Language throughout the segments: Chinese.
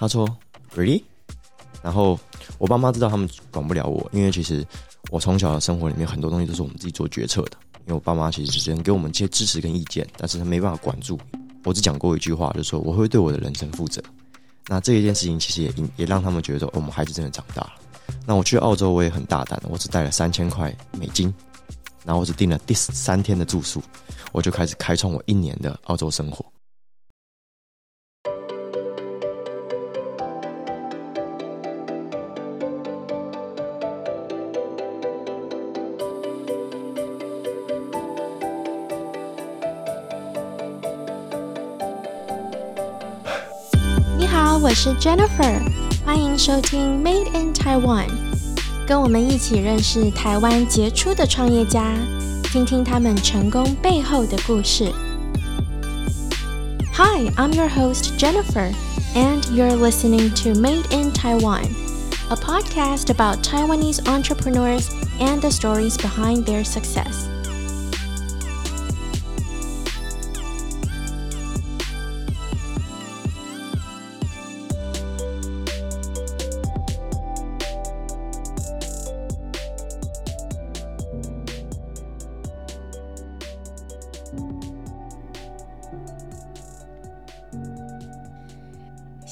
他说：“Really？” 然后我爸妈知道他们管不了我，因为其实我从小的生活里面很多东西都是我们自己做决策的。因为我爸妈其实只能给我们一些支持跟意见，但是他没办法管住。我只讲过一句话，就是说我会对我的人生负责。那这一件事情其实也也让他们觉得我们孩子真的长大了。那我去澳洲我也很大胆，我只带了三千块美金，然后我只订了第三天的住宿，我就开始开创我一年的澳洲生活。是 Jennifer，欢迎收听 Made in Taiwan，跟我们一起认识台湾杰出的创业家，听听他们成功背后的故事。Hi, I'm your host Jennifer, and you're listening to Made in Taiwan, a podcast about Taiwanese entrepreneurs and the stories behind their success.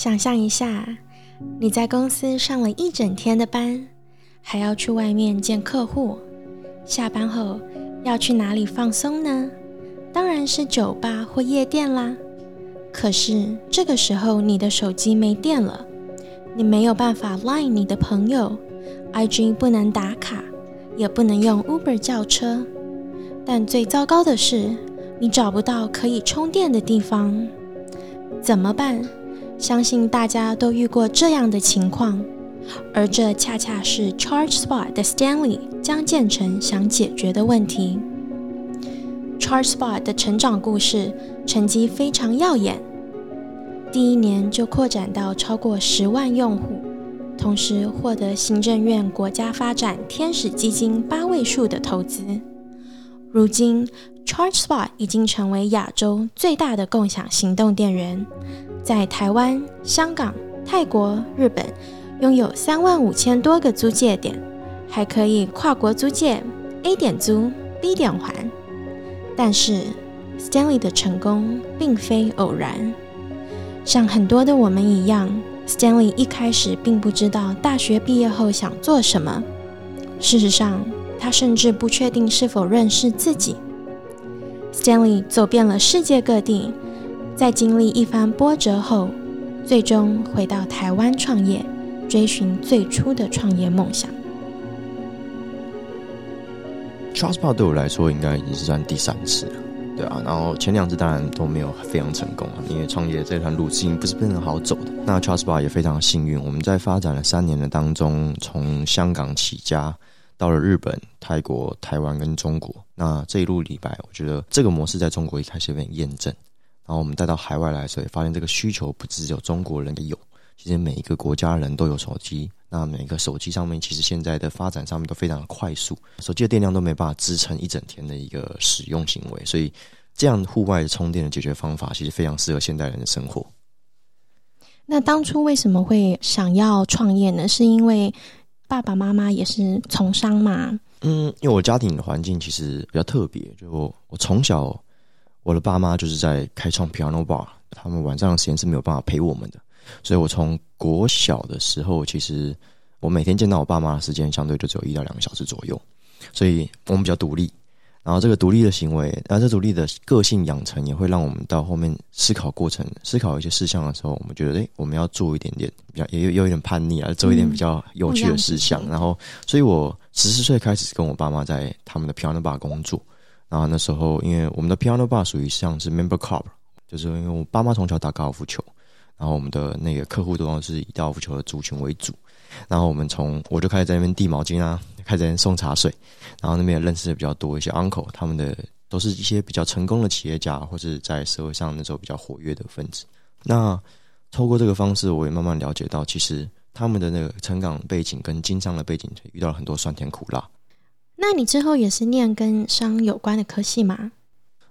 想象一下，你在公司上了一整天的班，还要去外面见客户，下班后要去哪里放松呢？当然是酒吧或夜店啦。可是这个时候你的手机没电了，你没有办法 line 你的朋友，IG 不能打卡，也不能用 Uber 叫车。但最糟糕的是，你找不到可以充电的地方，怎么办？相信大家都遇过这样的情况，而这恰恰是 ChargeSpot 的 Stanley 江建成想解决的问题。ChargeSpot 的成长故事成绩非常耀眼，第一年就扩展到超过十万用户，同时获得行政院国家发展天使基金八位数的投资。如今，ChargeSpot 已经成为亚洲最大的共享行动电源。在台湾、香港、泰国、日本拥有三万五千多个租借点，还可以跨国租借，A 点租，B 点还。但是，Stanley 的成功并非偶然。像很多的我们一样，Stanley 一开始并不知道大学毕业后想做什么。事实上，他甚至不确定是否认识自己。Stanley 走遍了世界各地。在经历一番波折后，最终回到台湾创业，追寻最初的创业梦想。Trustpod 对我来说，应该已经是算第三次了，对啊。然后前两次当然都没有非常成功啊，因为创业这段路径不是非常好走的。那 Trustpod 也非常幸运，我们在发展了三年的当中，从香港起家，到了日本、泰国、台湾跟中国。那这一路礼拜，我觉得这个模式在中国一开始有点验证。然后我们带到海外来的时候，也发现这个需求不只有中国人有，其实每一个国家人都有手机。那每个手机上面，其实现在的发展上面都非常的快速，手机的电量都没办法支撑一整天的一个使用行为。所以，这样户外的充电的解决方法，其实非常适合现代人的生活。那当初为什么会想要创业呢？是因为爸爸妈妈也是从商嘛？嗯，因为我家庭的环境其实比较特别，就我从小。我的爸妈就是在开创 piano bar，他们晚上的时间是没有办法陪我们的，所以我从国小的时候，其实我每天见到我爸妈的时间相对就只有一到两个小时左右，所以我们比较独立。然后这个独立的行为，然后这独立的个性养成，也会让我们到后面思考过程、思考一些事项的时候，我们觉得，诶，我们要做一点点比较，也有有一点叛逆啊，做一点比较有趣的事项。然后，所以我十四岁开始跟我爸妈在他们的 piano bar 工作。然后那时候，因为我们的 piano bar 属于像是 member club，就是因为我爸妈从小打高尔夫球，然后我们的那个客户都是以高尔夫球的族群为主。然后我们从我就开始在那边递毛巾啊，开始在送茶水，然后那边也认识的比较多一些 uncle，他们的都是一些比较成功的企业家，或是在社会上那时候比较活跃的分子。那透过这个方式，我也慢慢了解到，其实他们的那个成长背景跟经商的背景，遇到了很多酸甜苦辣。那你之后也是念跟商有关的科系吗？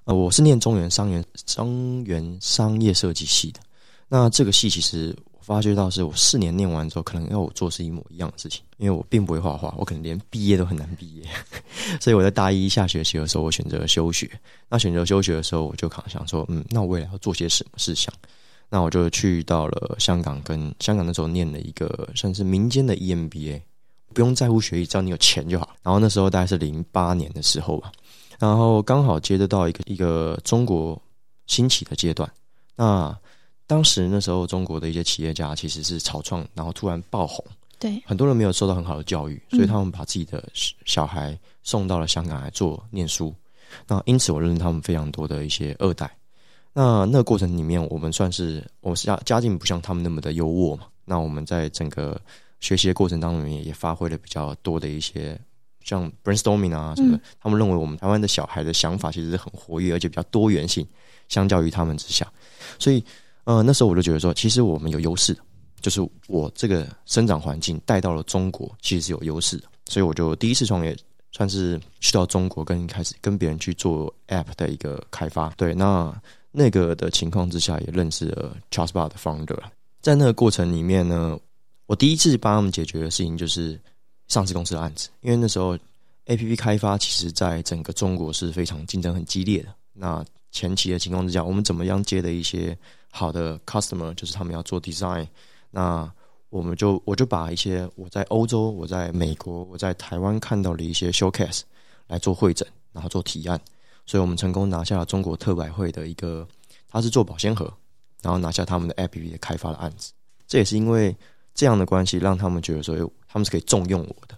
呃，我是念中原商园中原商业设计系的。那这个系其实我发觉到是我四年念完之后，可能要我做是一模一样的事情，因为我并不会画画，我可能连毕业都很难毕业，所以我在大一下学期的时候，我选择休学。那选择休学的时候，我就想想说，嗯，那我未来要做些什么事项？那我就去到了香港，跟香港那时候念了一个算是民间的 EMBA，不用在乎学历，只要你有钱就好。然后那时候大概是零八年的时候吧，然后刚好接得到一个一个中国兴起的阶段。那当时那时候中国的一些企业家其实是草创，然后突然爆红，对，很多人没有受到很好的教育，所以他们把自己的小孩送到了香港来做念书。那因此我认识他们非常多的一些二代。那那个过程里面，我们算是我家家境不像他们那么的优渥嘛。那我们在整个学习的过程当中，也也发挥了比较多的一些像 brainstorming 啊什么。他们认为我们台湾的小孩的想法其实是很活跃，而且比较多元性，相较于他们之下。所以，呃，那时候我就觉得说，其实我们有优势的，就是我这个生长环境带到了中国，其实是有优势的。所以我就第一次创业，算是去到中国，跟开始跟别人去做 app 的一个开发。对，那。那个的情况之下，也认识了 Charles Bar 的 founder。在那个过程里面呢，我第一次帮他们解决的事情就是上市公司的案子。因为那时候 A P P 开发其实在整个中国是非常竞争很激烈的。那前期的情况之下，我们怎么样接的一些好的 customer，就是他们要做 design，那我们就我就把一些我在欧洲、我在美国、我在台湾看到的一些 showcase 来做会诊，然后做提案。所以我们成功拿下了中国特百会的一个，他是做保鲜盒，然后拿下他们的 APP 的开发的案子。这也是因为这样的关系，让他们觉得说，他们是可以重用我的。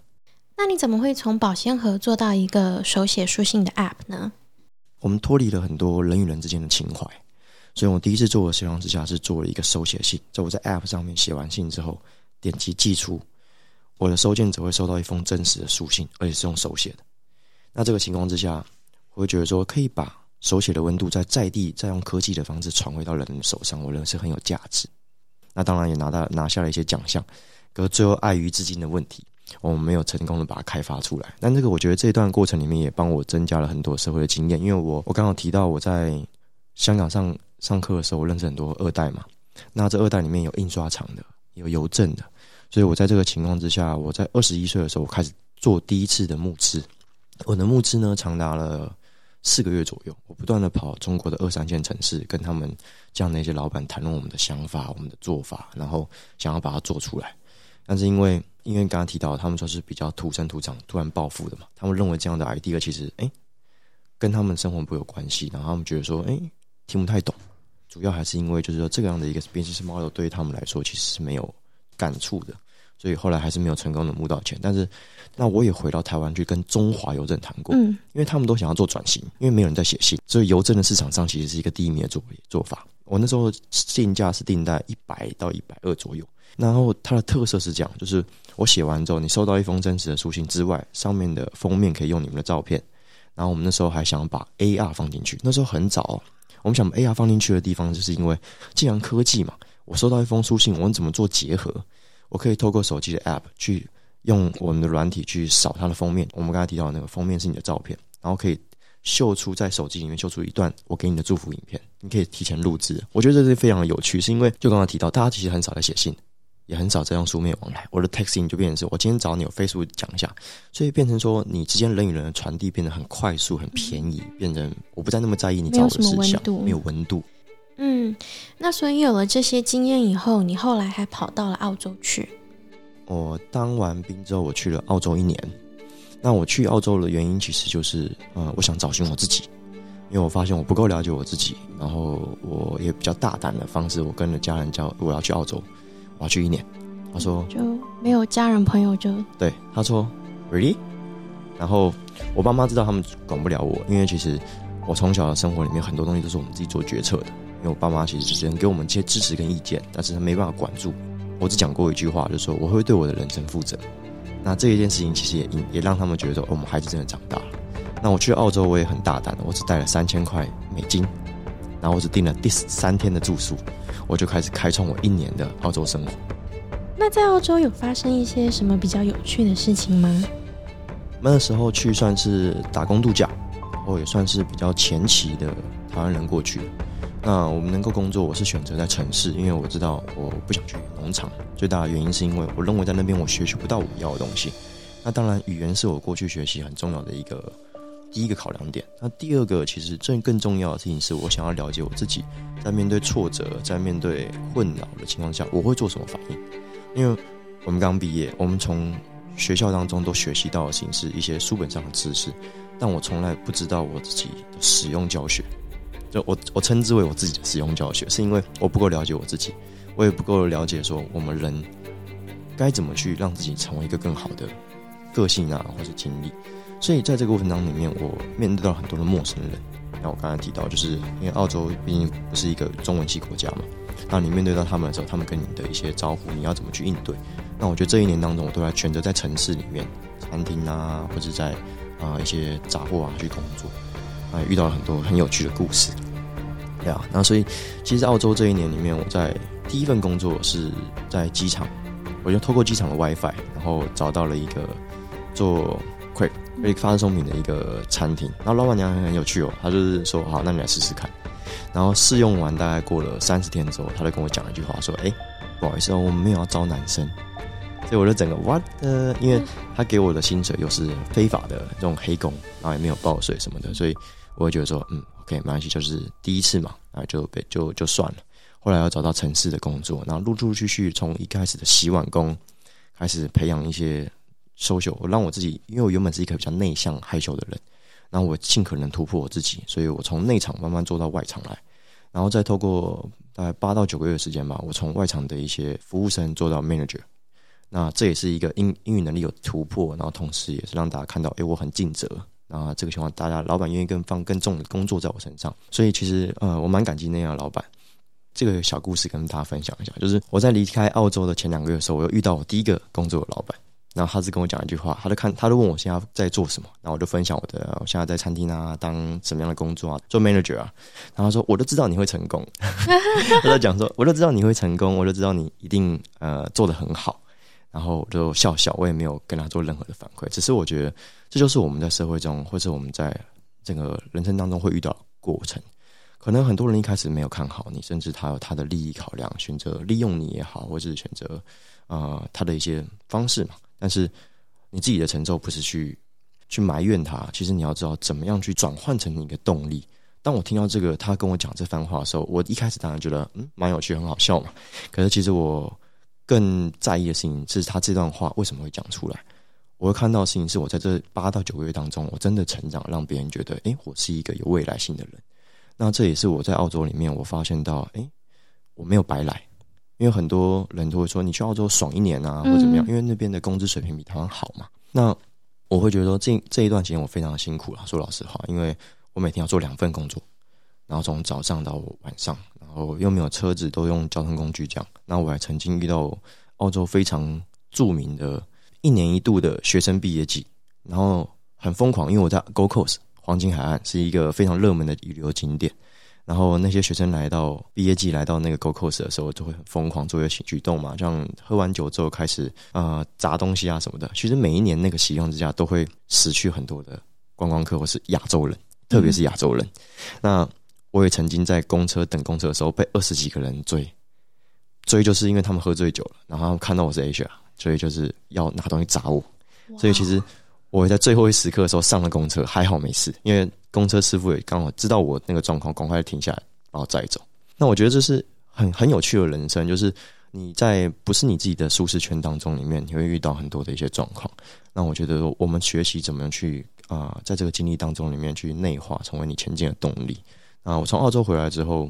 那你怎么会从保鲜盒做到一个手写书信的 App 呢？我们脱离了很多人与人之间的情怀，所以我第一次做的情况之下是做了一个手写信。在我在 App 上面写完信之后，点击寄出，我的收件者会收到一封真实的书信，而且是用手写的。那这个情况之下。我会觉得说，可以把手写的温度在在地，再用科技的方式传回到人的手上，我认为是很有价值。那当然也拿到拿下了一些奖项，可是最后碍于资金的问题，我们没有成功的把它开发出来。但这个我觉得这段过程里面也帮我增加了很多社会的经验，因为我我刚好提到我在香港上上课的时候，我认识很多二代嘛。那这二代里面有印刷厂的，有邮政的，所以我在这个情况之下，我在二十一岁的时候，我开始做第一次的募资。我的募资呢，长达了。四个月左右，我不断的跑中国的二三线城市，跟他们这样的一些老板谈论我们的想法、我们的做法，然后想要把它做出来。但是因为因为刚刚提到，他们说是比较土生土长、突然暴富的嘛，他们认为这样的 idea 其实哎，跟他们生活不有关系，然后他们觉得说哎，听不太懂。主要还是因为就是说这样的一个 business model 对于他们来说其实是没有感触的。所以后来还是没有成功的募到钱，但是那我也回到台湾去跟中华邮政谈过，嗯，因为他们都想要做转型，因为没有人在写信，所以邮政的市场上其实是一个第一名的做做法。我那时候定价是定在一百到一百二左右，然后它的特色是这样，就是我写完之后，你收到一封真实的书信之外，上面的封面可以用你们的照片，然后我们那时候还想把 AR 放进去，那时候很早，我们想把 AR 放进去的地方，就是因为既然科技嘛，我收到一封书信，我们怎么做结合？我可以透过手机的 App 去用我们的软体去扫它的封面。我们刚才提到的那个封面是你的照片，然后可以秀出在手机里面秀出一段我给你的祝福影片，你可以提前录制。我觉得这是非常的有趣，是因为就刚刚提到，大家其实很少在写信，也很少在用书面往来。我的 texting 就变成是我今天找你有 Facebook 讲一下，所以变成说你之间人与人的传递变得很快速、很便宜，变成我不再那么在意你找我的事项，没有温度。嗯，那所以有了这些经验以后，你后来还跑到了澳洲去。我当完兵之后，我去了澳洲一年。那我去澳洲的原因，其实就是，呃，我想找寻我自己，因为我发现我不够了解我自己。然后我也比较大胆的方式，我跟了家人叫我要去澳洲，我要去一年。他说就没有家人朋友就对他说 really。然后我爸妈知道他们管不了我，因为其实我从小的生活里面很多东西都是我们自己做决策的。因为我爸妈其实只能给我们一些支持跟意见，但是他没办法管住。我只讲过一句话，就是说我会对我的人生负责。那这一件事情其实也也让他们觉得说我们孩子真的长大了。那我去澳洲我也很大胆，我只带了三千块美金，然后我只订了第三天的住宿，我就开始开创我一年的澳洲生活。那在澳洲有发生一些什么比较有趣的事情吗？那时候去算是打工度假，然后也算是比较前期的台湾人过去。那我们能够工作，我是选择在城市，因为我知道我不想去农场。最大的原因是因为我认为在那边我学习不到我要的东西。那当然，语言是我过去学习很重要的一个第一个考量点。那第二个，其实最更重要的事情是我想要了解我自己，在面对挫折、在面对困扰的情况下，我会做什么反应？因为我们刚毕业，我们从学校当中都学习到的形式一些书本上的知识，但我从来不知道我自己使用教学。就我我称之为我自己的使用教学，是因为我不够了解我自己，我也不够了解说我们人该怎么去让自己成为一个更好的个性啊，或者经历。所以在这个过程当中里面，我面对到很多的陌生人。那我刚才提到，就是因为澳洲毕竟不是一个中文系国家嘛，那你面对到他们的时候，他们跟你的一些招呼，你要怎么去应对？那我觉得这一年当中，我都在选择在城市里面，餐厅啊，或者在啊一些杂货啊去工作。啊，遇到了很多很有趣的故事，对啊，那所以其实澳洲这一年里面，我在第一份工作是在机场，我就透过机场的 WiFi，然后找到了一个做 quick 可以发送品的一个餐厅，然后老板娘很有趣哦，她就是说好，那你来试试看，然后试用完大概过了三十天之后，她就跟我讲了一句话说，哎，不好意思哦，我们没有要招男生。所以我就整个 what 呃，因为他给我的薪水又是非法的这种黑工，然后也没有报税什么的，所以我会觉得说，嗯，OK，没关系，就是第一次嘛，啊，就被就就算了。后来要找到城市的工作，然后陆陆续续从一开始的洗碗工开始培养一些 social，我让我自己，因为我原本是一个比较内向害羞的人，然后我尽可能突破我自己，所以我从内场慢慢做到外场来，然后再透过大概八到九个月的时间吧，我从外场的一些服务生做到 manager。那这也是一个英英语能力有突破，然后同时也是让大家看到，哎，我很尽责。那这个情况，大家老板愿意更放更重的工作在我身上，所以其实呃，我蛮感激那样的老板。这个小故事跟大家分享一下，就是我在离开澳洲的前两个月的时候，我又遇到我第一个工作的老板，然后他是跟我讲一句话，他就看，他就问我现在在做什么，然后我就分享我的，我现在在餐厅啊，当什么样的工作啊，做 manager 啊，然后他说，我都知道你会成功，他在讲说，我都知道你会成功，我就知道你一定呃做的很好。然后就笑笑，我也没有跟他做任何的反馈，只是我觉得这就是我们在社会中，或者我们在整个人生当中会遇到过程。可能很多人一开始没有看好你，甚至他有他的利益考量，选择利用你也好，或者是选择呃他的一些方式嘛。但是你自己的成就不是去去埋怨他，其实你要知道怎么样去转换成一个动力。当我听到这个他跟我讲这番话的时候，我一开始当然觉得嗯蛮有趣，很好笑嘛。可是其实我。更在意的事情是他这段话为什么会讲出来？我会看到的事情是我在这八到九个月当中，我真的成长，让别人觉得，诶，我是一个有未来性的人。那这也是我在澳洲里面，我发现到，诶，我没有白来，因为很多人都会说，你去澳洲爽一年啊，或怎么样？因为那边的工资水平比台湾好嘛。那我会觉得说，这这一段时间我非常的辛苦了，说老实话，因为我每天要做两份工作，然后从早上到晚上。然后又没有车子，都用交通工具这样。那我还曾经遇到澳洲非常著名的一年一度的学生毕业季，然后很疯狂，因为我在 Gold Coast 黄金海岸是一个非常热门的旅游景点。然后那些学生来到毕业季来到那个 Gold Coast 的时候，就会很疯狂做一些举动嘛，像喝完酒之后开始啊砸东西啊什么的。其实每一年那个喜用之下都会死去很多的观光客或是亚洲人，特别是亚洲人。那我也曾经在公车等公车的时候被二十几个人追，追就是因为他们喝醉酒了，然后看到我是 Asia，所以就是要拿东西砸我。所以其实我在最后一时刻的时候上了公车，还好没事，因为公车师傅也刚好知道我那个状况，赶快停下来把我载走。那我觉得这是很很有趣的人生，就是你在不是你自己的舒适圈当中里面，你会遇到很多的一些状况。那我觉得我们学习怎么样去啊，在这个经历当中里面去内化，成为你前进的动力。啊，我从澳洲回来之后，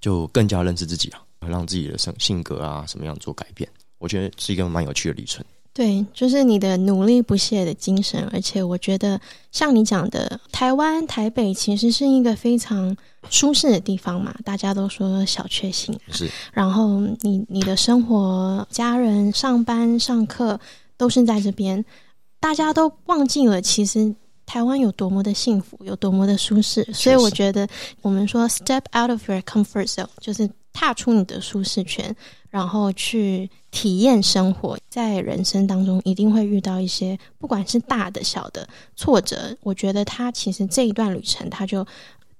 就更加认识自己啊，让自己的性性格啊，什么样做改变，我觉得是一个蛮有趣的历程。对，就是你的努力不懈的精神，而且我觉得像你讲的，台湾台北其实是一个非常舒适的地方嘛，大家都说小确幸。是，然后你你的生活、家人、上班、上课都是在这边，大家都忘记了其实。台湾有多么的幸福，有多么的舒适，所以我觉得我们说 step out of your comfort zone，就是踏出你的舒适圈，然后去体验生活。在人生当中，一定会遇到一些不管是大的小的挫折。我觉得他其实这一段旅程，他就。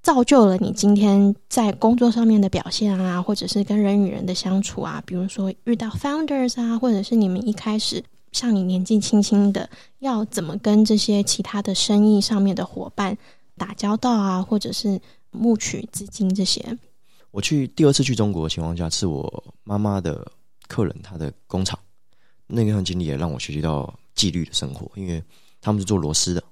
造就了你今天在工作上面的表现啊，或者是跟人与人的相处啊，比如说遇到 founders 啊，或者是你们一开始像你年纪轻轻的，要怎么跟这些其他的生意上面的伙伴打交道啊，或者是募取资金这些。我去第二次去中国的情况下，是我妈妈的客人，他的工厂那段经历也让我学习到纪律的生活，因为他们是做螺丝的，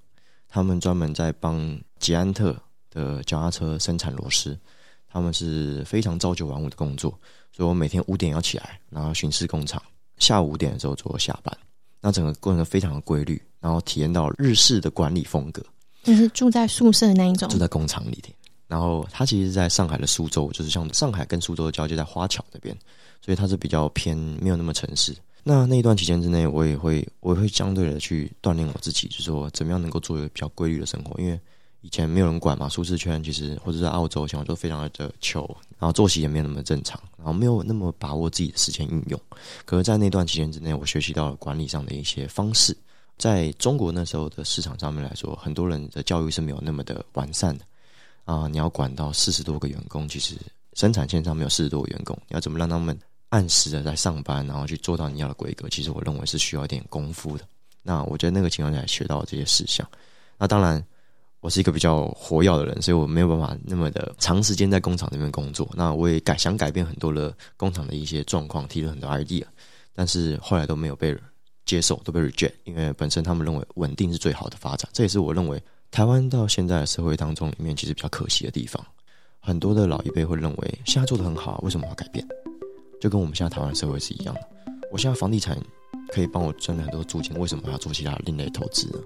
他们专门在帮捷安特。的脚踏车生产螺丝，他们是非常朝九晚五的工作，所以我每天五点要起来，然后巡视工厂，下午五点的时候做下班，那整个过程非常的规律，然后体验到日式的管理风格。就是住在宿舍的那一种，住在工厂里面。然后他其实是在上海的苏州，就是像上海跟苏州的交界在花桥那边，所以它是比较偏没有那么城市。那那一段期间之内，我也会我也会相对的去锻炼我自己，就是说怎么样能够做一个比较规律的生活，因为。以前没有人管嘛，舒适圈其实或者在澳洲，情况都非常的求，然后作息也没有那么正常，然后没有那么把握自己的时间运用。可是，在那段期间之内，我学习到了管理上的一些方式。在中国那时候的市场上面来说，很多人的教育是没有那么的完善的啊。你要管到四十多个员工，其实生产线上没有四十多个员工，你要怎么让他们按时的在上班，然后去做到你要的规格？其实我认为是需要一点功夫的。那我觉得那个情况下学到这些事项，那当然。我是一个比较活跃的人，所以我没有办法那么的长时间在工厂那边工作。那我也改想改变很多的工厂的一些状况，提了很多 idea，但是后来都没有被接受，都被 reject，因为本身他们认为稳定是最好的发展。这也是我认为台湾到现在的社会当中里面其实比较可惜的地方。很多的老一辈会认为现在做的很好，为什么要改变？就跟我们现在台湾社会是一样的。我现在房地产。可以帮我赚很多租金，为什么还要做其他另类投资呢？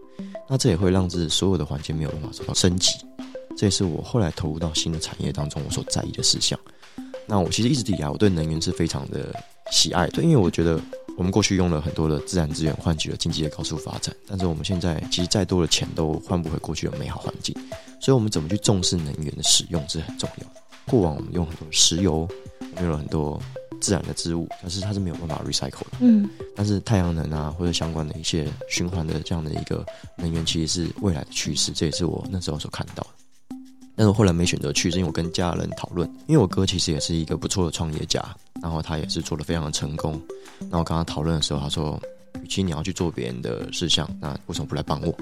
那这也会让这所有的环境没有办法做到升级。这也是我后来投入到新的产业当中我所在意的事项。那我其实一直以来我对能源是非常的喜爱，对，因为我觉得我们过去用了很多的自然资源换取了经济的高速发展，但是我们现在其实再多的钱都换不回过去的美好环境。所以，我们怎么去重视能源的使用是很重要的。过往我们用很多石油，用了很多。自然的织物，但是它是没有办法 recycle 的。嗯，但是太阳能啊，或者相关的一些循环的这样的一个能源，其实是未来的趋势。这也是我那时候所看到的。但是我后来没选择去，是因为我跟家人讨论，因为我哥其实也是一个不错的创业家，然后他也是做的非常的成功。那我跟他讨论的时候，他说：“与其你要去做别人的事项，那为什么不来帮我？”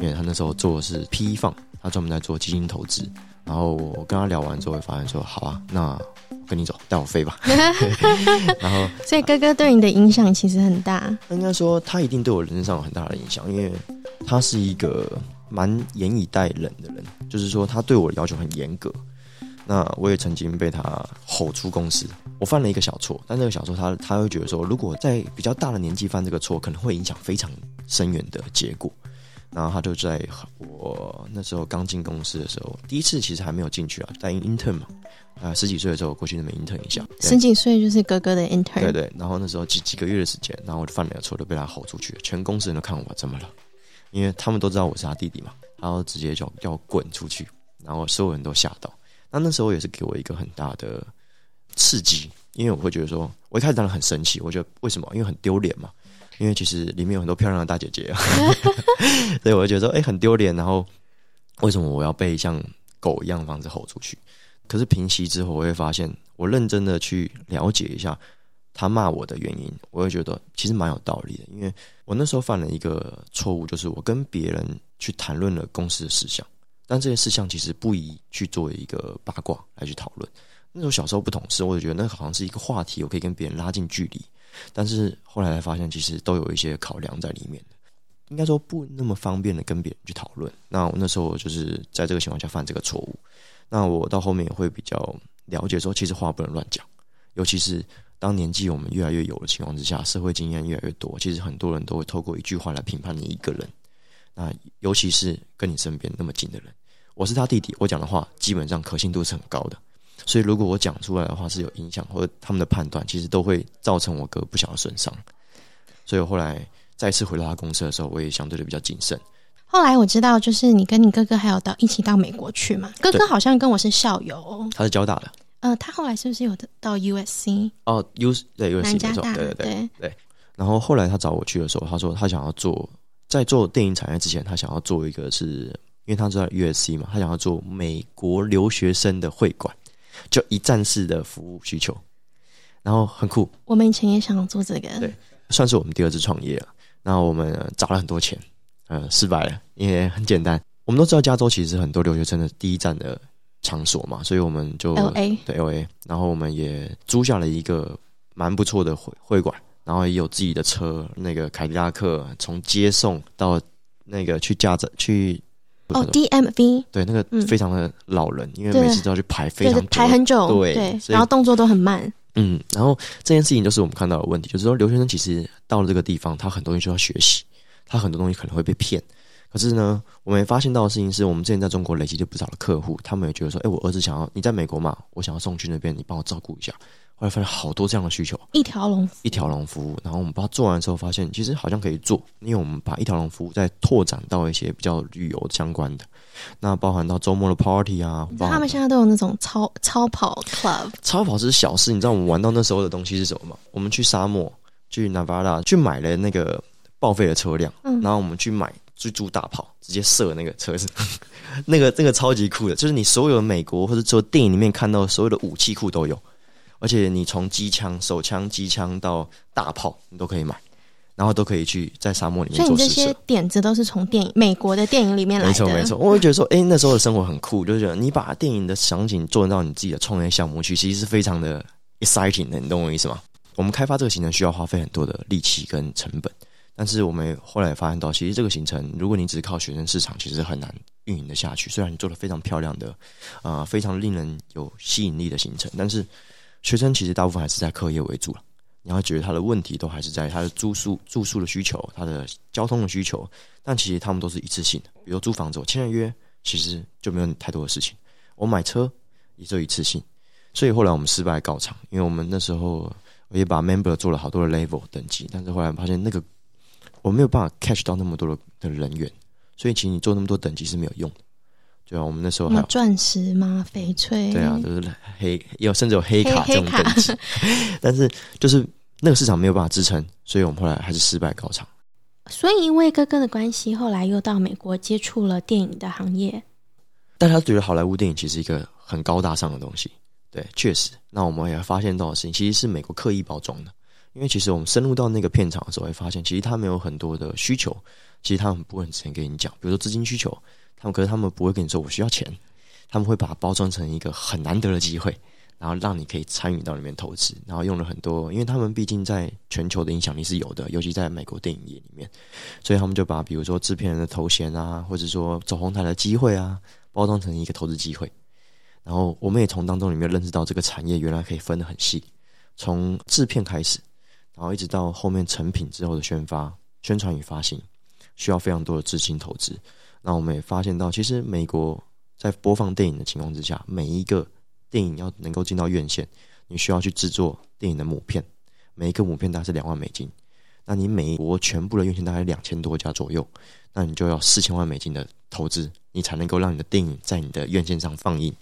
因为他那时候做的是 PE 放，他专门在做基金投资。然后我跟他聊完之后，会发现说：“好啊，那。”跟你走，带我飞吧。然后，所以哥哥对你的影响其实很大。应该说，他一定对我人生上有很大的影响，因为他是一个蛮严以待人的人，就是说他对我的要求很严格。那我也曾经被他吼出公司，我犯了一个小错，但这个小错他他会觉得说，如果在比较大的年纪犯这个错，可能会影响非常深远的结果。然后他就在我那时候刚进公司的时候，第一次其实还没有进去啊，在 intern 嘛。啊，十几岁的时候过去那边 intern 一下，十几岁就是哥哥的 intern。对对，然后那时候几几个月的时间，然后我就犯了个错，就被他吼出去，全公司人都看我怎么了，因为他们都知道我是他弟弟嘛，然后直接就要滚出去，然后所有人都吓到。那那时候也是给我一个很大的刺激，因为我会觉得说，我一开始当然很生气，我觉得为什么？因为很丢脸嘛，因为其实里面有很多漂亮的大姐姐，所以我就觉得说，哎，很丢脸。然后为什么我要被像狗一样的方式吼出去？可是平息之后，我会发现，我认真的去了解一下他骂我的原因，我会觉得其实蛮有道理的。因为我那时候犯了一个错误，就是我跟别人去谈论了公司的事项，但这些事项其实不宜去作为一个八卦来去讨论。那时候小时候不懂事，我就觉得那好像是一个话题，我可以跟别人拉近距离。但是后来才发现，其实都有一些考量在里面的，应该说不那么方便的跟别人去讨论。那我那时候就是在这个情况下犯这个错误。那我到后面也会比较了解说，其实话不能乱讲，尤其是当年纪我们越来越有的情况之下，社会经验越来越多，其实很多人都会透过一句话来评判你一个人。那尤其是跟你身边那么近的人，我是他弟弟，我讲的话基本上可信度是很高的。所以如果我讲出来的话是有影响，或者他们的判断，其实都会造成我哥不小的损伤。所以我后来再次回到他公司的时候，我也相对的比较谨慎。后来我知道，就是你跟你哥哥还有到一起到美国去嘛？哥哥好像跟我是校友，他是交大的。呃，他后来是不是有到 U S C？哦，U 对 U S C 南加大，对对对对。然后后来他找我去的时候，他说他想要做在做电影产业之前，他想要做一个是因为他知道 USC 嘛，他想要做美国留学生的会馆，就一站式的服务需求，然后很酷。我们以前也想做这个，对，算是我们第二次创业了。然后我们找了很多钱，呃，失败了，因为很简单。我们都知道加州其实很多留学生的第一站的场所嘛，所以我们就 L A 对 L A，然后我们也租下了一个蛮不错的会会馆，然后也有自己的车，那个凯迪拉克从接送到那个去驾照去哦 D M V 对那个嗯。非常的老人，因为每次都要去排非常排很久，对对，然后动作都很慢，嗯，然后这件事情就是我们看到的问题，就是说留学生其实到了这个地方，他很多东西需要学习，他很多东西可能会被骗。可是呢，我们也发现到的事情是，我们之前在中国累积了不少的客户，他们也觉得说，哎，我儿子想要你在美国嘛，我想要送去那边，你帮我照顾一下。后来发现好多这样的需求，一条龙一条龙服务。然后我们把它做完之后，发现其实好像可以做，因为我们把一条龙服务再拓展到一些比较旅游相关的，那包含到周末的 party 啊，他们现在都有那种超超跑 club，超跑是小事，你知道我们玩到那时候的东西是什么吗？我们去沙漠，去 Nevada 去买了那个报废的车辆，嗯然后我们去买去租大炮，直接射那个车子，那个那个超级酷的，就是你所有美国或者说电影里面看到的所有的武器库都有，而且你从机枪、手枪、机枪到大炮，你都可以买，然后都可以去在沙漠里面所以你这做试射些。点子都是从电影美国的电影里面来的，没错没错，我会觉得说，哎、那时候的生活很酷，就是觉得你把电影的场景做到你自己的创业项目去，其实是非常的 exciting 的，你懂我意思吗？我们开发这个行程需要花费很多的力气跟成本，但是我们后来发现到，其实这个行程，如果你只是靠学生市场，其实很难运营的下去。虽然你做的非常漂亮的，啊、非常令人有吸引力的行程，但是学生其实大部分还是在课业为主了。你要觉得他的问题都还是在他的住宿住宿的需求，他的交通的需求，但其实他们都是一次性的。比如租房子，我签了约，其实就没有太多的事情。我买车也就一次性，所以后来我们失败告场，因为我们那时候我也把 member 做了好多的 level 等级，但是后来发现那个我没有办法 catch 到那么多的的人员，所以其实你做那么多等级是没有用的。对啊，我们那时候还有钻石吗？翡翠？对啊，就是黑有甚至有黑卡这种等级，但是就是那个市场没有办法支撑，所以我们后来还是失败告场。所以因为哥哥的关系，后来又到美国接触了电影的行业。但他觉得好莱坞电影其实一个很高大上的东西，对，确实。那我们也发现到的事情，其实是美国刻意包装的，因为其实我们深入到那个片场的时候，会发现其实他们有很多的需求，其实他们不会很直接跟你讲，比如说资金需求，他们可是他们不会跟你说我需要钱，他们会把它包装成一个很难得的机会，然后让你可以参与到里面投资，然后用了很多，因为他们毕竟在全球的影响力是有的，尤其在美国电影业里面，所以他们就把比如说制片人的头衔啊，或者说走红毯的机会啊，包装成一个投资机会。然后我们也从当中里面认识到这个产业原来可以分得很细，从制片开始，然后一直到后面成品之后的宣发、宣传与发行，需要非常多的资金投资。那我们也发现到，其实美国在播放电影的情况之下，每一个电影要能够进到院线，你需要去制作电影的母片，每一个母片大概是两万美金。那你美国全部的院线大概两千多家左右，那你就要四千万美金的投资，你才能够让你的电影在你的院线上放映。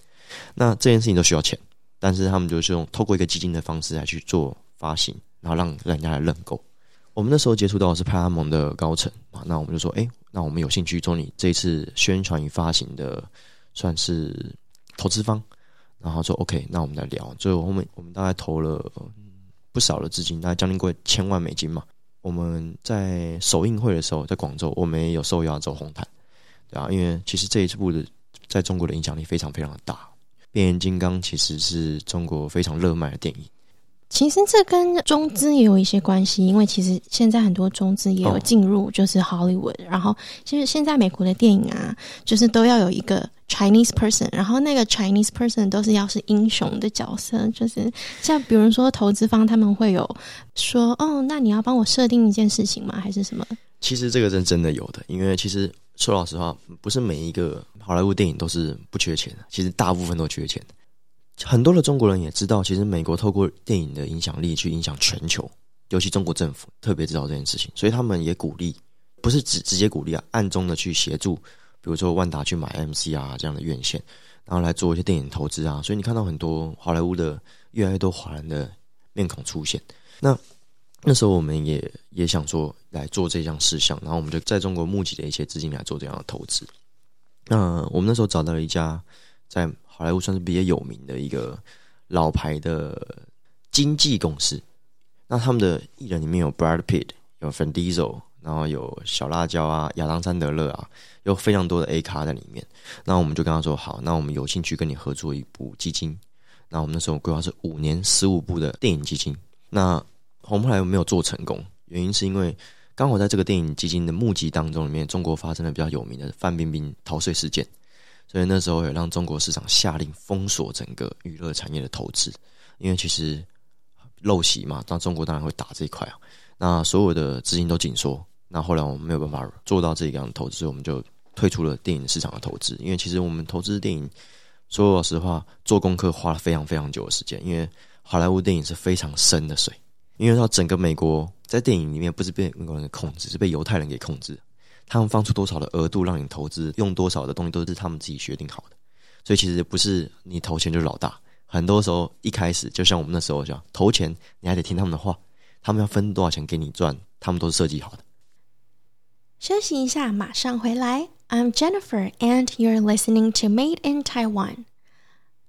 那这件事情都需要钱，但是他们就是用透过一个基金的方式来去做发行，然后让人家来认购。我们那时候接触到的是派拉蒙的高层啊，那我们就说，哎、那我们有兴趣做你这一次宣传与发行的，算是投资方。然后说 OK，那我们来聊。最后后面我们大概投了不少的资金，大概将近过千万美金嘛。我们在首映会的时候，在广州，我们也有受邀走红毯，对啊，因为其实这一部的在中国的影响力非常非常的大。变形金刚其实是中国非常热卖的电影，其实这跟中资也有一些关系，因为其实现在很多中资也有哦进入就是 Hollywood，、然后其实现在美国的电影啊，就是都要有一个 Chinese person，然后那个 Chinese person 都是要是英雄的角色，就是像比如说投资方他们会有说，哦，那你要帮我设定一件事情吗？还是什么？其实这个是真的有的，因为其实说老实话，不是每一个好莱坞电影都是不缺钱的，其实大部分都缺钱的。很多的中国人也知道，其实美国透过电影的影响力去影响全球，尤其中国政府特别知道这件事情，所以他们也鼓励，不是直直接鼓励啊，暗中的去协助，比如说万达去买 MC 啊这样的院线，然后来做一些电影投资啊。所以你看到很多好莱坞的越来越多华人的面孔出现。那那时候我们也也想说来做这项事项，然后我们就在中国募集了一些资金来做这样的投资。那我们那时候找到了一家在好莱坞算是比较有名的一个老牌的经纪公司。那他们的艺人里面有 Brad Pitt，有 Vin Diesel，然后有小辣椒啊、亚当·山德勒啊，有非常多的 A 咖在里面。那我们就跟他说好，那我们有兴趣跟你合作一部基金。那我们那时候规划是五年十五部的电影基金。那我们后来没有做成功，原因是因为刚好在这个电影基金的募集当中里面，中国发生了比较有名的范冰冰逃税事件，所以那时候也让中国市场下令封锁整个娱乐产业的投资，因为其实陋习嘛，那中国当然会打这一块啊。那所有的资金都紧缩，那后来我们没有办法做到这样的投资，我们就退出了电影市场的投资。因为其实我们投资电影，说老实话，做功课花了非常非常久的时间，因为好莱坞电影是非常深的水。因为它整个美国在电影里面不是被美国人控制，是被犹太人给控制。他们放出多少的额度让你投资，用多少的东西都是他们自己决定好的。所以其实不是你投钱就是老大。很多时候一开始就像我们那时候讲，投钱你还得听他们的话，他们要分多少钱给你赚，他们都是设计好的。休息一下，马上回来。I'm Jennifer, and you're listening to Made in Taiwan.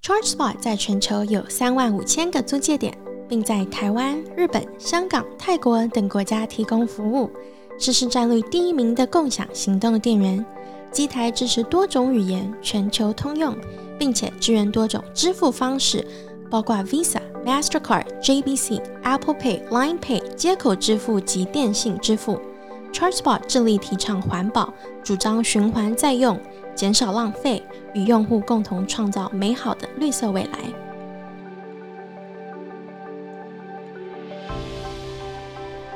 ChargeSpot 在全球有三万五千个租借点。并在台湾、日本、香港、泰国等国家提供服务，是市占率第一名的共享行动电源。机台支持多种语言，全球通用，并且支援多种支付方式，包括 Visa、Mastercard、JBC、Apple Pay、Line Pay 接口支付及电信支付。ChargeSpot 致力提倡环保，主张循环再用，减少浪费，与用户共同创造美好的绿色未来。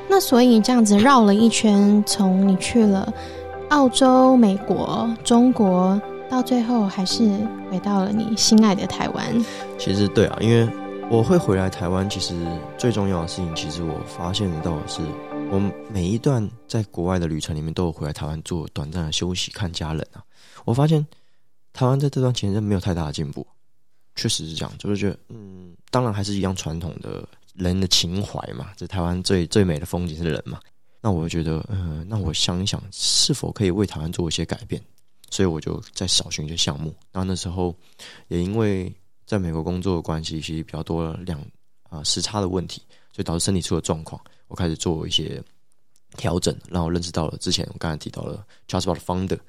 那所以这样子绕了一圈，从你去了澳洲、美国、中国，到最后还是回到了你心爱的台湾。其实对啊，因为我会回来台湾，其实最重要的事情，其实我发现到的是，我每一段在国外的旅程里面，都有回来台湾做短暂的休息、看家人啊。我发现台湾在这段期间没有太大的进步，确实是这样，就是觉得，嗯，当然还是一样传统的。人的情怀嘛，这台湾最最美的风景是人嘛。那我就觉得，呃，那我想一想，是否可以为台湾做一些改变？所以我就在找寻一些项目。那那时候也因为在美国工作的关系，其实比较多两啊时差的问题，所以导致身体出了状况。我开始做一些调整，让我认识到了之前我刚才提到了 Just About Founder。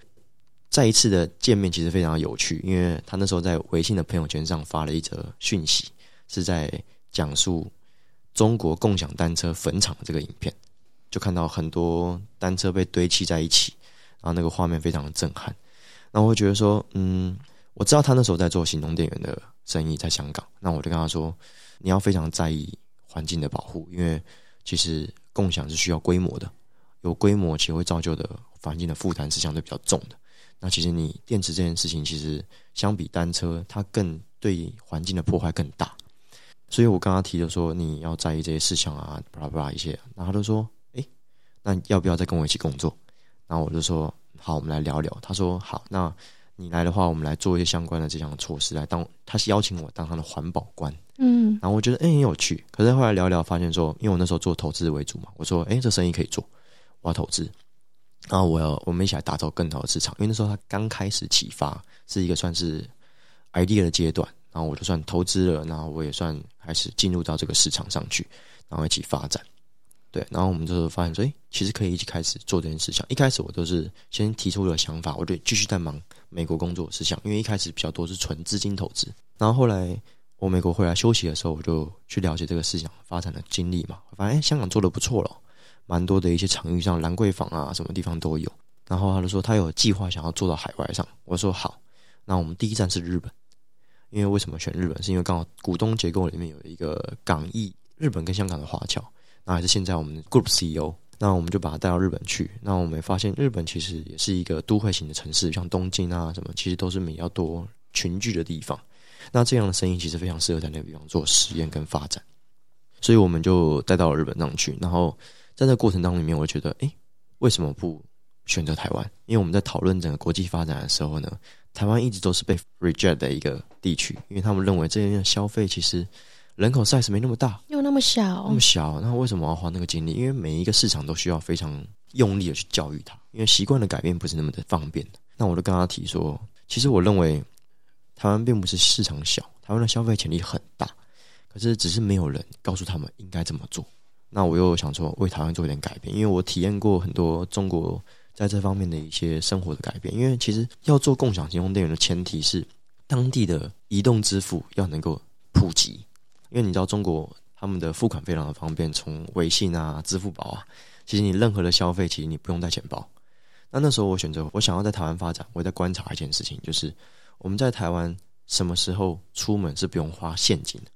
再一次的见面其实非常有趣，因为他那时候在微信的朋友圈上发了一则讯息，是在讲述。中国共享单车坟场的这个影片，就看到很多单车被堆砌在一起，然后那个画面非常的震撼。那我会觉得说，嗯，我知道他那时候在做行动电源的生意，在香港。那我就跟他说，你要非常在意环境的保护，因为其实共享是需要规模的，有规模其实会造就的环境的负担是相对比较重的。那其实你电池这件事情，其实相比单车，它更对环境的破坏更大。所以我跟他提的说你要在意这些事项啊，巴拉巴拉一些，然后他就说，哎，那要不要再跟我一起工作？然后我就说，好，我们来聊聊。他说，好，那你来的话，我们来做一些相关的这项措施来当。他是邀请我当他的环保官，嗯，然后我觉得哎很有趣。可是后来聊聊发现说，因为我那时候做投资为主嘛，我说，哎，这生意可以做，我要投资，然后我要我们一起来打造更好的市场。因为那时候他刚开始启发，是一个算是 idea 的阶段。然后我就算投资了，然后我也算开始进入到这个市场上去，然后一起发展。对，然后我们就发现说，哎，其实可以一起开始做这件事情。一开始我都是先提出了想法，我就继续在忙美国工作的事项，因为一开始比较多是纯资金投资。然后后来我美国回来休息的时候，我就去了解这个市场发展的经历嘛。发现香港做的不错了，蛮多的一些场域，像兰桂坊啊，什么地方都有。然后他就说他有计划想要做到海外上。我说好，那我们第一站是日本。因为为什么选日本？是因为刚好股东结构里面有一个港裔日本跟香港的华侨，那还是现在我们 Group CEO，那我们就把他带到日本去。那我们发现日本其实也是一个都会型的城市，像东京啊什么，其实都是比较多群聚的地方。那这样的生意其实非常适合在那个地方做实验跟发展，所以我们就带到了日本上去。然后在这过程当中里面，我觉得，哎，为什么不选择台湾？因为我们在讨论整个国际发展的时候呢。台湾一直都是被 reject 的一个地区，因为他们认为这边消费其实人口 size 没那么大，又那么小，那么小，那为什么要花那个精力？因为每一个市场都需要非常用力的去教育它，因为习惯的改变不是那么的方便的。那我就跟他提说，其实我认为台湾并不是市场小，台湾的消费潜力很大，可是只是没有人告诉他们应该怎么做。那我又想说为台湾做一点改变，因为我体验过很多中国在这方面的一些生活的改变。因为其实要做共享行动电源的前提是当地的移动支付要能够普及，因为你知道中国他们的付款非常的方便，从微信啊、支付宝啊，其实你任何的消费，其实你不用带钱包。那那时候我选择我想要在台湾发展，我在观察一件事情，就是我们在台湾什么时候出门是不用花现金的。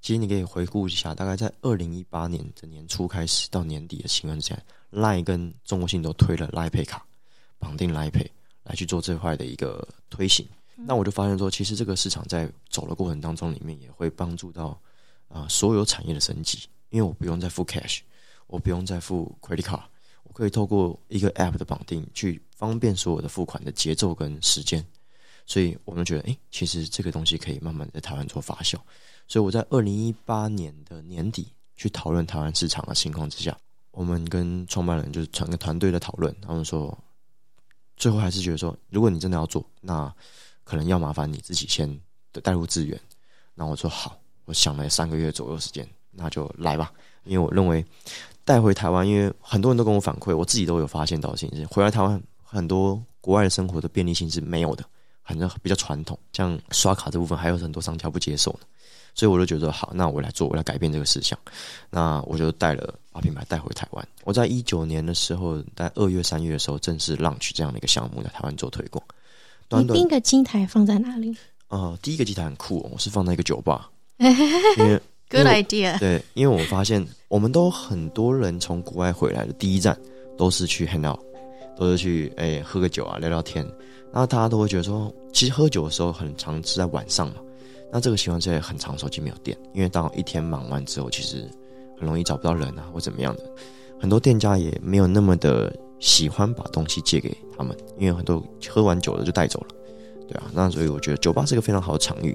其实你可以回顾一下，大概在二零一八年的年初开始到年底的情况之下，Line 跟中国信都推了 Line Pay 卡，绑定 Line Pay 来去做这块的一个推行。那我就发现说，其实这个市场在走的过程当中，里面也会帮助到啊所有产业的升级，因为我不用再付 cash，我不用再付 credit card，我可以透过一个 app 的绑定，去方便所有的付款的节奏跟时间。所以我们觉得，哎，其实这个东西可以慢慢在台湾做发酵。所以我在二零一八年的年底去讨论台湾市场的情况之下，我们跟创办人就是整个团队的讨论，他们说，最后还是觉得说，如果你真的要做，那可能要麻烦你自己先带入资源。那我说好，我想了三个月左右时间，那就来吧。因为我认为带回台湾，因为很多人都跟我反馈，我自己都有发现到，其实回来台湾很多国外的生活的便利性是没有的，反正比较传统，像刷卡这部分还有很多商家不接受呢。所以我就觉得好，那我来做，我来改变这个事项。那我就带了把品牌带回台湾。我在一九年的时候，在二月、三月的时候，正式 launch 这样的一个项目在台湾做推广。你第一个金台放在哪里？呃，第一个机台很酷，哦我是放在一个酒吧。因为 Good idea。对，因为我发现我们都很多人从国外回来的第一站都是去 hang out，都是去哎喝个酒啊，聊聊天。然后大家都会觉得说，其实喝酒的时候很常是在晚上嘛。那这个情况下很长，手机没有电，因为当一天忙完之后，其实很容易找不到人啊，或怎么样的。很多店家也没有那么的喜欢把东西借给他们，因为很多喝完酒了就带走了，对啊。那所以我觉得酒吧是一个非常好的场域，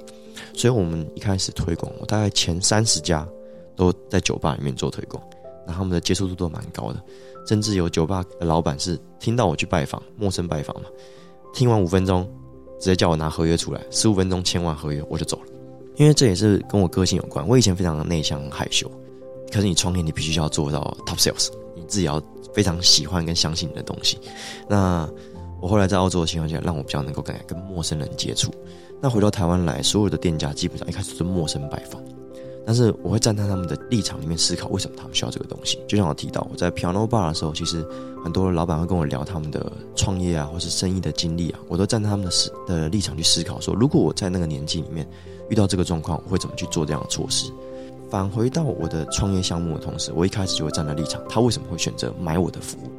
所以我们一开始推广，我大概前三十家都在酒吧里面做推广，那他们的接受度都蛮高的，甚至有酒吧的老板是听到我去拜访，陌生拜访嘛，听完五分钟。直接叫我拿合约出来，十五分钟签完合约我就走了，因为这也是跟我个性有关。我以前非常的内向害羞，可是你创业你必须要做到 top sales，你自己要非常喜欢跟相信你的东西。那我后来在澳洲的情况下，让我比较能够跟跟陌生人接触。那回到台湾来，所有的店家基本上一开始是陌生拜访。但是我会站在他们的立场里面思考，为什么他们需要这个东西？就像我提到，我在 Piano Bar 的时候，其实很多老板会跟我聊他们的创业啊，或是生意的经历啊，我都站在他们的思的立场去思考，说如果我在那个年纪里面遇到这个状况，我会怎么去做这样的措施？返回到我的创业项目的同时，我一开始就会站在立场，他为什么会选择买我的服务？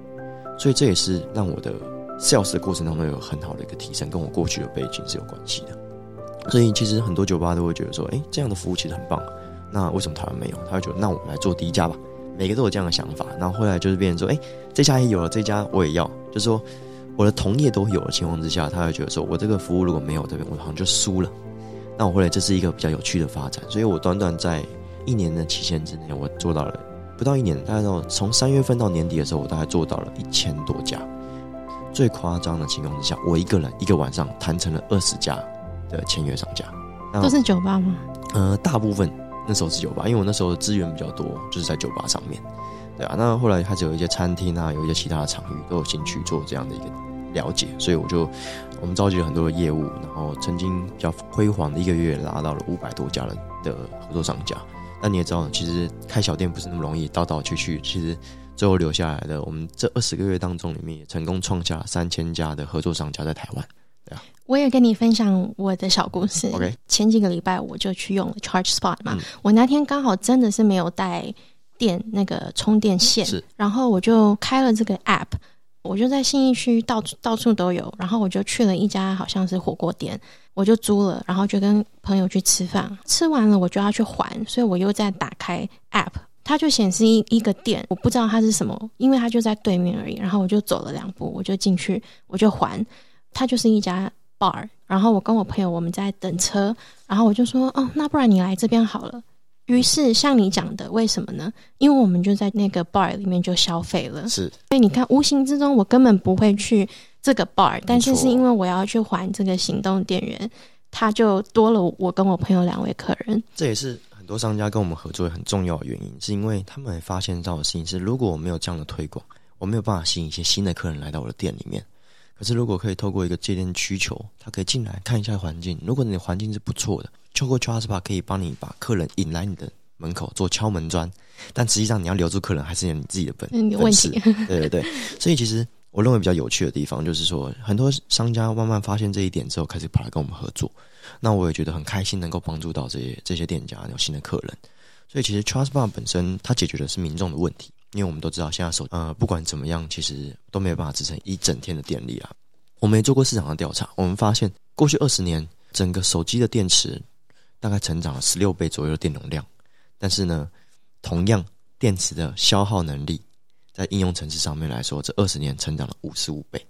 所以这也是让我的 sales 的过程当中有很好的一个提升，跟我过去的背景是有关系的。所以其实很多酒吧都会觉得说，哎，这样的服务其实很棒。那为什么台湾没有？他会觉得那我们来做第一家吧。每个都有这样的想法。然后后来就是变成说，哎，这家也有了，这家我也要。就是说，我的同业都有的情况之下，他会觉得说我这个服务如果没有这边，我好像就输了。那我后来这是一个比较有趣的发展。所以我短短在一年的期限之内，我做到了不到一年，大概到从三月份到年底的时候，我大概做到了一千多家。最夸张的情况之下，我一个人一个晚上谈成了二十家的签约商家。都是酒吧吗？呃，大部分。那时候是酒吧，因为我那时候资源比较多，就是在酒吧上面，对啊。那后来开始有一些餐厅啊，有一些其他的场域都有兴趣做这样的一个了解，所以我就我们召集了很多的业务，然后曾经比较辉煌的一个月拉到了五百多家的的合作商家。那你也知道，其实开小店不是那么容易，倒倒去去，其实最后留下来的，我们这二十个月当中里面也成功创下三千家的合作商家在台湾。我也跟你分享我的小故事。OK，前几个礼拜我就去用了 Charge Spot 嘛，我那天刚好真的是没有带电那个充电线，然后我就开了这个 App，我就在信义区到处到处都有，然后我就去了一家好像是火锅店，我就租了，然后就跟朋友去吃饭，吃完了我就要去还，所以我又在打开 App，它就显示一一个店，我不知道它是什么，因为它就在对面而已，然后我就走了两步，我就进去，我就还。它就是一家 bar，然后我跟我朋友我们在等车，然后我就说哦，那不然你来这边好了。于是像你讲的，为什么呢？因为我们就在那个 bar 里面就消费了，是，所以你看，无形之中我根本不会去这个 bar，但是是因为我要去还这个行动电源，他就多了我跟我朋友两位客人。这也是很多商家跟我们合作很重要的原因，是因为他们发现到的事情是，如果我没有这样的推广，我没有办法吸引一些新的客人来到我的店里面。可是如果可以透过一个借店需求，他可以进来看一下环境，如果你的环境是不错的。透过 Trustbar 可以帮你把客人引来你的门口做敲门砖，但实际上你要留住客人还是有你自己的本本事。对对对，所以其实我认为比较有趣的地方就是说，很多商家慢慢发现这一点之后，开始跑来跟我们合作。那我也觉得很开心，能够帮助到这些这些店家有新的客人。所以其实 Trustbar 本身它解决的是民众的问题，因为我们都知道现在手呃不管怎么样，其实都没有办法支撑一整天的电力啊。我们也做过市场的调查，我们发现过去二十年整个手机的电池。大概成长了十六倍左右的电容量，但是呢，同样电池的消耗能力，在应用层次上面来说，这二十年成长了五十五倍。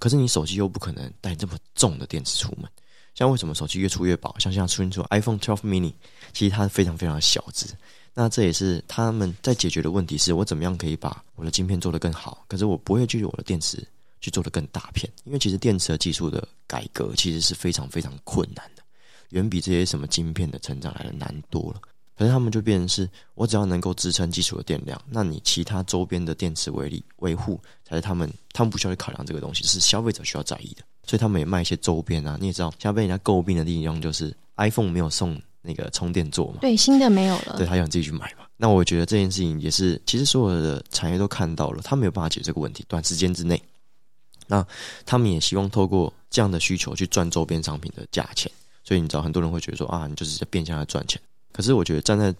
可是你手机又不可能带这么重的电池出门，像为什么手机越出越薄？像现在出现出 iPhone 12 mini，其实它非常非常小只。那这也是他们在解决的问题：是我怎么样可以把我的晶片做得更好？可是我不会去我的电池去做得更大片，因为其实电池的技术的改革其实是非常非常困难的。远比这些什么晶片的成长来的难多了。可是他们就变成是，我只要能够支撑基础的电量，那你其他周边的电池维力维护才是他们，他们不需要去考量这个东西，是消费者需要在意的。所以他们也卖一些周边啊。你也知道，现在被人家诟病的地方就是 iPhone 没有送那个充电座嘛？对，新的没有了。对他要自己去买嘛？那我觉得这件事情也是，其实所有的产业都看到了，他没有办法解决这个问题，短时间之内。那他们也希望透过这样的需求去赚周边商品的价钱。所以你知道，很多人会觉得说啊，你就是在变相来赚钱。可是我觉得站在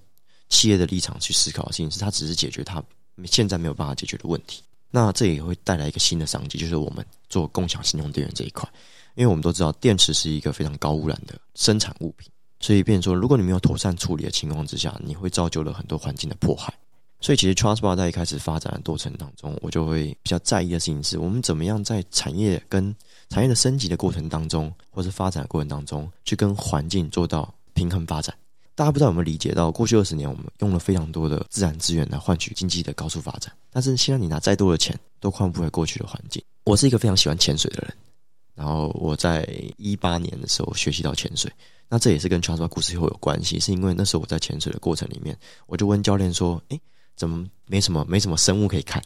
企业的立场去思考的事情是，他只是解决他现在没有办法解决的问题。那这也会带来一个新的商机，就是我们做共享信用电源这一块。因为我们都知道，电池是一个非常高污染的生产物品，所以变说，如果你没有妥善处理的情况之下，你会造就了很多环境的迫害。所以其实 Trustbar 在一开始发展的过程当中，我就会比较在意的事情是，我们怎么样在产业跟产业的升级的过程当中，或是发展的过程当中，去跟环境做到平衡发展。大家不知道有没有理解到，过去二十年我们用了非常多的自然资源来换取经济的高速发展，但是现在你拿再多的钱，都换不回过去的环境。我是一个非常喜欢潜水的人，然后我在一八年的时候学习到潜水，那这也是跟 Trustbar 故事会有关系，是因为那时候我在潜水的过程里面，我就问教练说：“诶，怎么没什么没什么生物可以看？”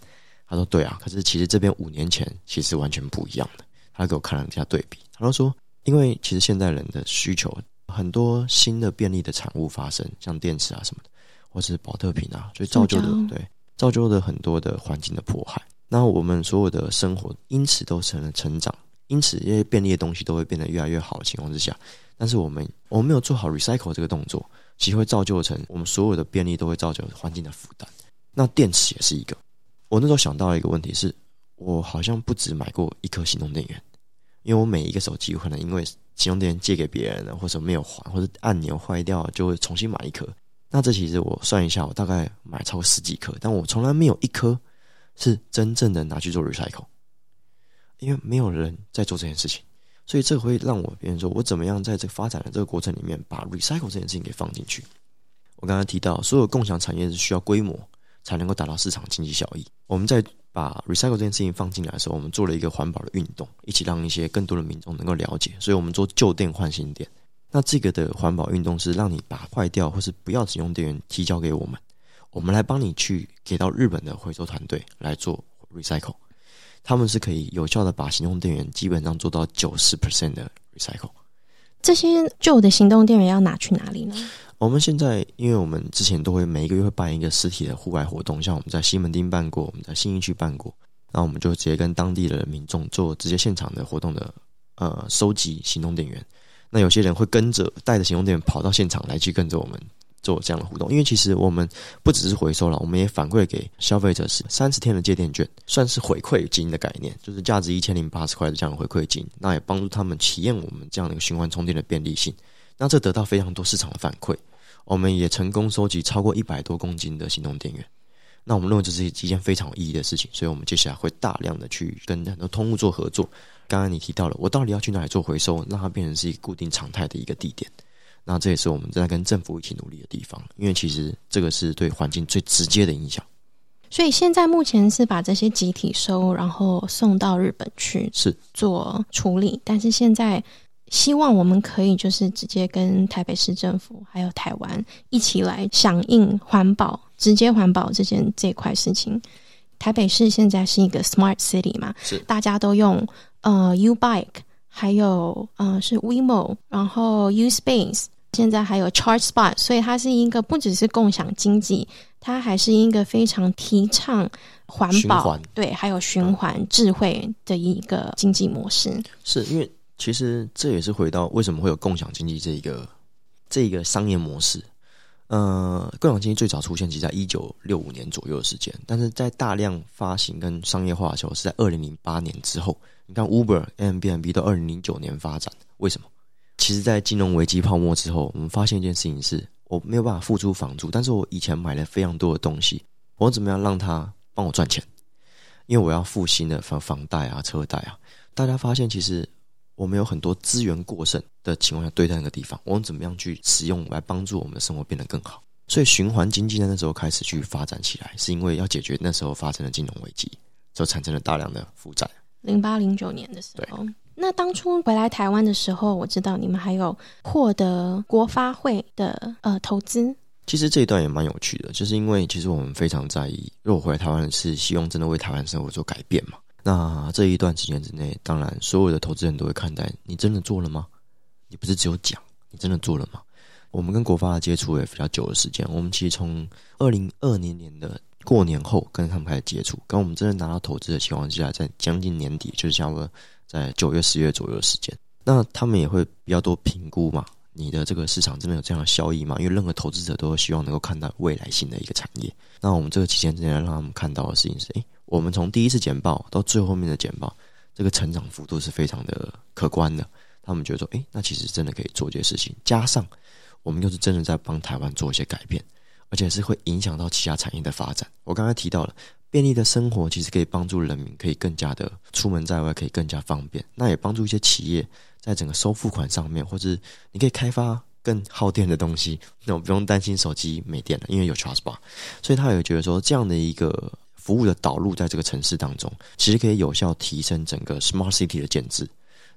他说：“对啊，可是其实这边五年前其实完全不一样的。”他给我看了一下对比，他就说：“因为其实现代人的需求很多新的便利的产物发生，像电池啊什么的，或是保特瓶啊，所以造就的对造就了很多的环境的迫害。那我们所有的生活因此都成了成长，因此这些便利的东西都会变得越来越好的情况之下，但是我们我们没有做好 recycle 这个动作，其实会造就成我们所有的便利都会造就环境的负担。那电池也是一个。我那时候想到一个问题是，我好像不止买过一颗行动电源。”因为我每一个手机有可能因为行动电源借给别人了，或者没有还，或者按钮坏掉，就会重新买一颗。那这其实我算一下，我大概买超过十几颗，但我从来没有一颗是真正的拿去做 recycle，因为没有人在做这件事情，所以这会让我别人说我怎么样在这发展的这个过程里面把 recycle 这件事情给放进去。我刚才提到，所有共享产业是需要规模才能够达到市场经济效益。我们在把 recycle 这件事情放进来的时候，我们做了一个环保的运动，一起让一些更多的民众能够了解。所以我们做旧电换新电。那这个的环保运动是让你把坏掉或是不要使用电源提交给我们，我们来帮你去给到日本的回收团队来做 recycle。他们是可以有效的把行动电源基本上做到九十 percent 的 recycle。这些旧的行动电源要拿去哪里呢？我们现在，因为我们之前都会每一个月会办一个实体的户外活动，像我们在西门町办过，我们在新义区办过，那我们就直接跟当地的民众做直接现场的活动的，呃，收集行动电源。那有些人会跟着带着行动电源跑到现场来去跟着我们做这样的互动，因为其实我们不只是回收了，我们也反馈给消费者是三十天的借电券，算是回馈金的概念，就是价值一千零八十块的这样的回馈金，那也帮助他们体验我们这样的一个循环充电的便利性。那这得到非常多市场的反馈，我们也成功收集超过一百多公斤的行动电源。那我们认为这是一件非常有意义的事情，所以我们接下来会大量的去跟很多通路做合作。刚刚你提到了，我到底要去哪里做回收，让它变成是一个固定常态的一个地点。那这也是我们正在跟政府一起努力的地方，因为其实这个是对环境最直接的影响。所以现在目前是把这些集体收，然后送到日本去是做处理。但是现在希望我们可以就是直接跟台北市政府还有台湾一起来响应环保、直接环保这件这块事情。台北市现在是一个 smart city 嘛，是大家都用呃 U Bike，还有呃是 WeMo，然后 U Space，现在还有 Charge Spot，所以它是一个不只是共享经济，它还是一个非常提倡环保循对，还有循环智慧的一个经济模式。是因为其实这也是回到为什么会有共享经济这一个这一个商业模式。呃，共享经济最早出现，其实在一九六五年左右的时间，但是在大量发行跟商业化的时候，是在二零零八年之后。你看，Uber、Airbnb 到二零零九年发展，为什么？其实，在金融危机泡沫之后，我们发现一件事情是，我没有办法付出房租，但是我以前买了非常多的东西，我怎么样让它帮我赚钱？因为我要付新的房房贷啊、车贷啊。大家发现，其实我们有很多资源过剩的情况下，对待那个地方，我们怎么样去使用来帮助我们的生活变得更好？所以循环经济在那时候开始去发展起来，是因为要解决那时候发生的金融危机，就产生了大量的负债。零八零九年的时候，那当初回来台湾的时候，我知道你们还有获得国发会的呃投资。其实这一段也蛮有趣的，就是因为其实我们非常在意，如果回来台湾是希望真的为台湾生活做改变嘛。那这一段时间之内，当然所有的投资人都会看待你真的做了吗？你不是只有讲，你真的做了吗？我们跟国发的接触也比较久的时间，我们其实从二零二零年的过年后跟他们开始接触，跟我们真的拿到投资的情况之下，在将近年底，就是差不多在九月、十月左右的时间，那他们也会比较多评估嘛，你的这个市场真的有这样的效益吗？因为任何投资者都希望能够看到未来性的一个产业。那我们这个期间之内让他们看到的事情是，诶，我们从第一次简报到最后面的简报，这个成长幅度是非常的可观的。他们觉得说，诶，那其实真的可以做这些事情，加上。我们又是真的在帮台湾做一些改变，而且是会影响到其他产业的发展。我刚才提到了便利的生活，其实可以帮助人民可以更加的出门在外，可以更加方便。那也帮助一些企业在整个收付款上面，或者你可以开发更耗电的东西，那我不用担心手机没电了，因为有 Charge Bar。所以他也觉得说，这样的一个服务的导入在这个城市当中，其实可以有效提升整个 Smart City 的建制。